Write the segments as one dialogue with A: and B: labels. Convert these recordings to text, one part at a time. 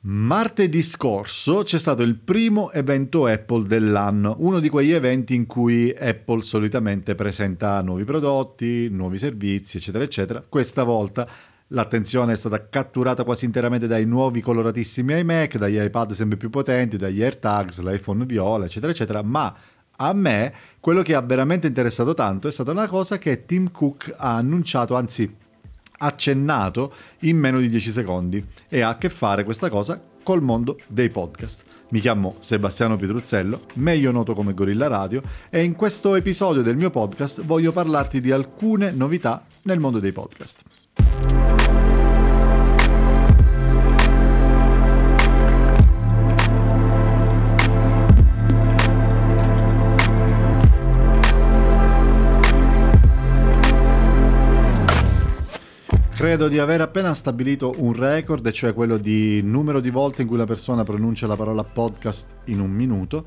A: Martedì scorso c'è stato il primo evento Apple dell'anno, uno di quegli eventi in cui Apple solitamente presenta nuovi prodotti, nuovi servizi, eccetera, eccetera. Questa volta l'attenzione è stata catturata quasi interamente dai nuovi coloratissimi iMac, dagli iPad sempre più potenti, dagli AirTags, l'iPhone viola, eccetera, eccetera, ma a me quello che ha veramente interessato tanto è stata una cosa che Tim Cook ha annunciato, anzi accennato in meno di 10 secondi e ha a che fare questa cosa col mondo dei podcast. Mi chiamo Sebastiano Pietruzzello, meglio noto come Gorilla Radio, e in questo episodio del mio podcast voglio parlarti di alcune novità nel mondo dei podcast. Credo di aver appena stabilito un record, cioè quello di numero di volte in cui la persona pronuncia la parola podcast in un minuto.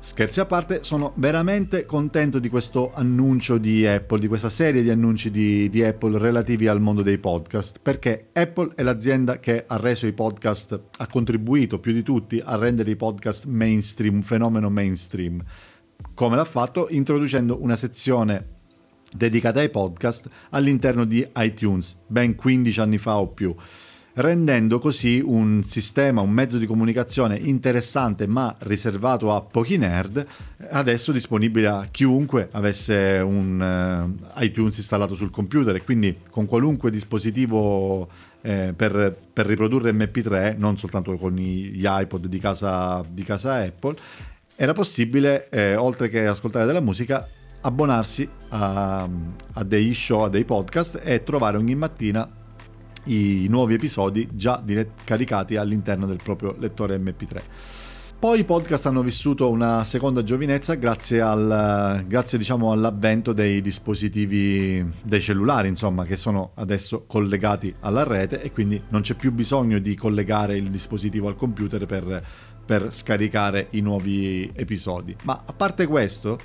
A: Scherzi a parte, sono veramente contento di questo annuncio di Apple, di questa serie di annunci di, di, Apple relativi al mondo dei podcast, perché Apple è l'azienda che ha reso i podcast, ha contribuito più di tutti a rendere i podcast mainstream, un fenomeno mainstream. Come l'ha fatto? Introducendo una sezione dedicata ai podcast all'interno di iTunes, ben 15 anni fa o più, rendendo così un sistema, un mezzo di comunicazione interessante ma riservato a pochi nerd, adesso disponibile a chiunque avesse un uh, iTunes installato sul computer. E quindi con qualunque dispositivo eh, per, per, riprodurre MP3, non soltanto con gli iPod di casa, di casa Apple, era possibile, eh, oltre che ascoltare della musica, abbonarsi a, a dei show, a dei podcast e trovare ogni mattina i nuovi episodi già caricati all'interno del proprio lettore MP3. Poi i podcast hanno vissuto una seconda giovinezza grazie, al, grazie diciamo, all'avvento dei dispositivi, dei cellulari, insomma, che sono adesso collegati alla rete e quindi non c'è più bisogno di collegare il dispositivo al computer per, per scaricare i nuovi episodi. Ma a parte questo,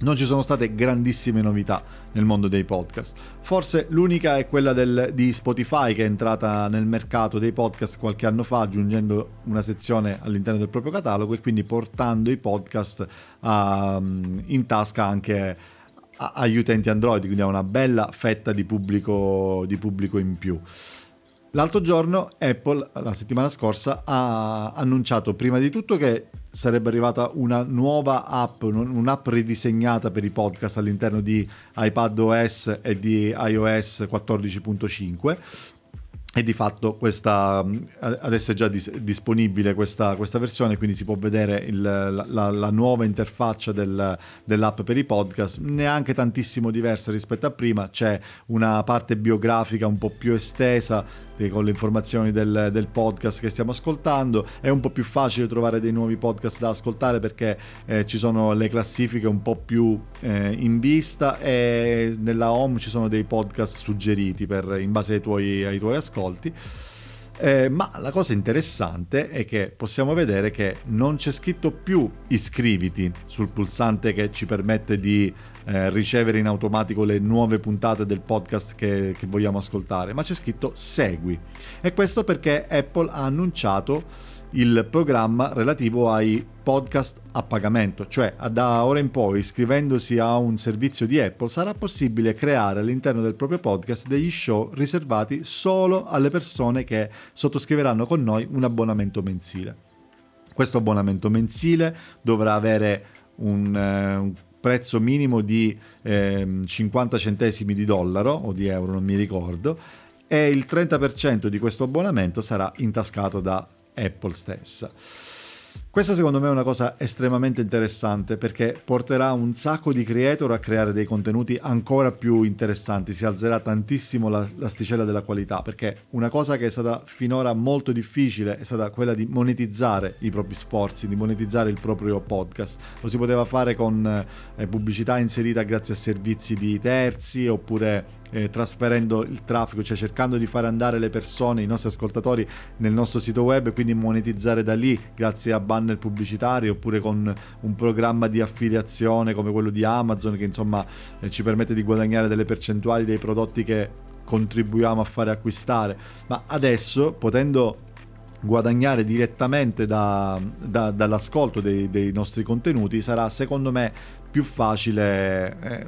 A: non ci sono state grandissime novità nel mondo dei podcast. Forse l'unica è quella del, di Spotify che è entrata nel mercato dei podcast qualche anno fa aggiungendo una sezione all'interno del proprio catalogo e quindi portando i podcast a, in tasca anche agli utenti Android, quindi a una bella fetta di pubblico, di pubblico in più. L'altro giorno Apple, la settimana scorsa, ha annunciato prima di tutto che sarebbe arrivata una nuova app, un'app ridisegnata per i podcast all'interno di iPadOS e di iOS 14.5 e di fatto questa, adesso è già dis- disponibile questa, questa, versione, quindi si può vedere il, la, la, nuova interfaccia del, dell'app per i podcast, neanche tantissimo diversa rispetto a prima, c'è una parte biografica un po' più estesa con le informazioni del, del, podcast che stiamo ascoltando. È un po' più facile trovare dei nuovi podcast da ascoltare perché eh, ci sono le classifiche un po' più eh, in vista e nella home ci sono dei podcast suggeriti per, in base ai tuoi, ai tuoi ascolti. Eh, ma la cosa interessante è che possiamo vedere che non c'è scritto più iscriviti sul pulsante che ci permette di eh, ricevere in automatico le nuove puntate del podcast che, che vogliamo ascoltare, ma c'è scritto segui. E questo perché Apple ha annunciato il programma relativo ai podcast a pagamento, cioè da ora in poi iscrivendosi a un servizio di Apple sarà possibile creare all'interno del proprio podcast degli show riservati solo alle persone che sottoscriveranno con noi un abbonamento mensile. Questo abbonamento mensile dovrà avere un, eh, un prezzo minimo di eh, 50 centesimi di dollaro o di euro, non mi ricordo, e il 30% di questo abbonamento sarà intascato da Apple stessa. Questa secondo me è una cosa estremamente interessante perché porterà un sacco di creator a creare dei contenuti ancora più interessanti, si alzerà tantissimo la, l'asticella della qualità perché una cosa che è stata finora molto difficile è stata quella di monetizzare i propri sforzi, di monetizzare il proprio podcast. Lo si poteva fare con eh, pubblicità inserita grazie a servizi di terzi oppure eh, trasferendo il traffico, cioè cercando di fare andare le persone, i nostri ascoltatori nel nostro sito web e quindi monetizzare da lì grazie a banner pubblicitari oppure con un programma di affiliazione come quello di Amazon che insomma eh, ci permette di guadagnare delle percentuali dei prodotti che contribuiamo a fare acquistare. Ma adesso potendo guadagnare direttamente da, da, dall'ascolto dei, dei, nostri contenuti sarà secondo me più facile eh,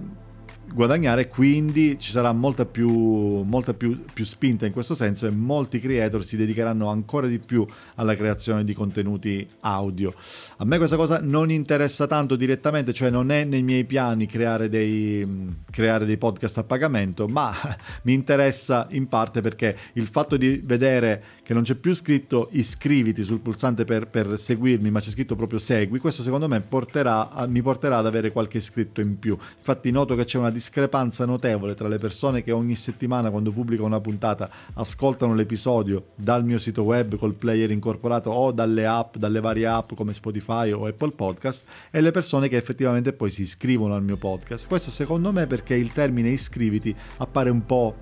A: guadagnare, quindi ci sarà molta, più, molta più, più, spinta in questo senso e molti creator si dedicheranno ancora di più alla creazione di contenuti audio. A me questa cosa non interessa tanto direttamente, cioè non è nei miei piani creare dei, creare dei podcast a pagamento, ma mi interessa in parte perché il fatto di vedere che non c'è più scritto iscriviti sul pulsante per, per seguirmi, ma c'è scritto proprio segui, questo secondo me porterà, mi porterà ad avere qualche iscritto in più. Infatti noto che c'è una discrepanza notevole tra le persone che ogni settimana quando pubblico una puntata ascoltano l'episodio dal mio sito web col player incorporato o dalle app, dalle varie app come Spotify o Apple Podcast e le persone che effettivamente poi si iscrivono al mio podcast. Questo secondo me perché il termine iscriviti appare un po'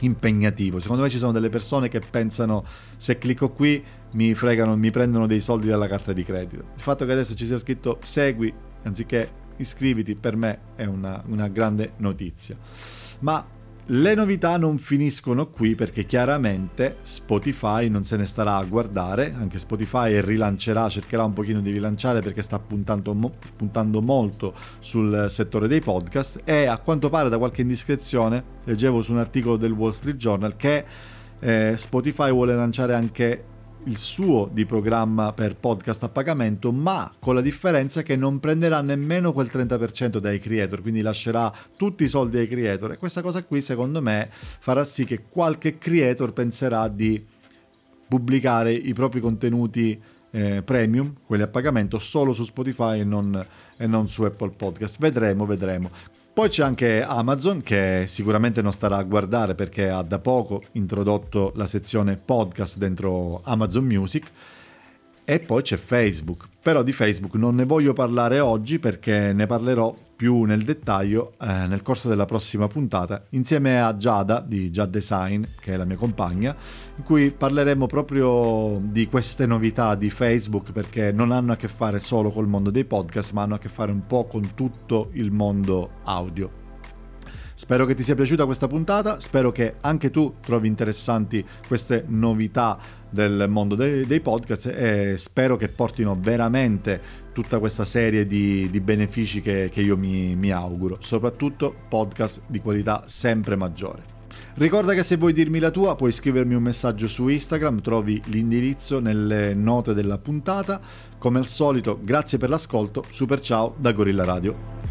A: impegnativo. Secondo me ci sono delle persone che pensano se clicco qui mi fregano, mi prendono dei soldi dalla carta di credito. Il fatto che adesso ci sia scritto segui anziché iscriviti per me è una, una grande notizia. Ma le novità non finiscono qui perché chiaramente Spotify non se ne starà a guardare, anche Spotify rilancerà, cercherà un pochino di rilanciare perché sta puntando, puntando molto sul settore dei podcast e a quanto pare da qualche indiscrezione leggevo su un articolo del Wall Street Journal che eh, Spotify vuole lanciare anche il suo di programma per podcast a pagamento, ma con la differenza che non prenderà nemmeno quel 30% dai creator, quindi lascerà tutti i soldi ai creator e questa cosa qui secondo me farà sì che qualche creator penserà di pubblicare i propri contenuti eh, premium, quelli a pagamento, solo su Spotify e non, e non su Apple Podcast. Vedremo, vedremo. Poi c'è anche Amazon che sicuramente non starà a guardare perché ha da poco introdotto la sezione podcast dentro Amazon Music e poi c'è Facebook. Però di Facebook non ne voglio parlare oggi perché ne parlerò più nel dettaglio eh, nel corso della prossima puntata insieme a Giada di Jad Design, che è la mia compagna, in cui parleremo proprio di queste novità di Facebook perché non hanno a che fare solo col mondo dei podcast, ma hanno a che fare un po' con tutto il mondo audio. Spero che ti sia piaciuta questa puntata, spero che anche tu trovi interessanti queste novità del mondo dei, dei podcast e spero che portino veramente tutta questa serie di, di benefici che, che io mi, mi auguro, soprattutto podcast di qualità sempre maggiore. Ricorda che se vuoi dirmi la tua puoi scrivermi un messaggio su Instagram, trovi l'indirizzo nelle note della puntata. Come al solito, grazie per l'ascolto, super ciao da Gorilla Radio.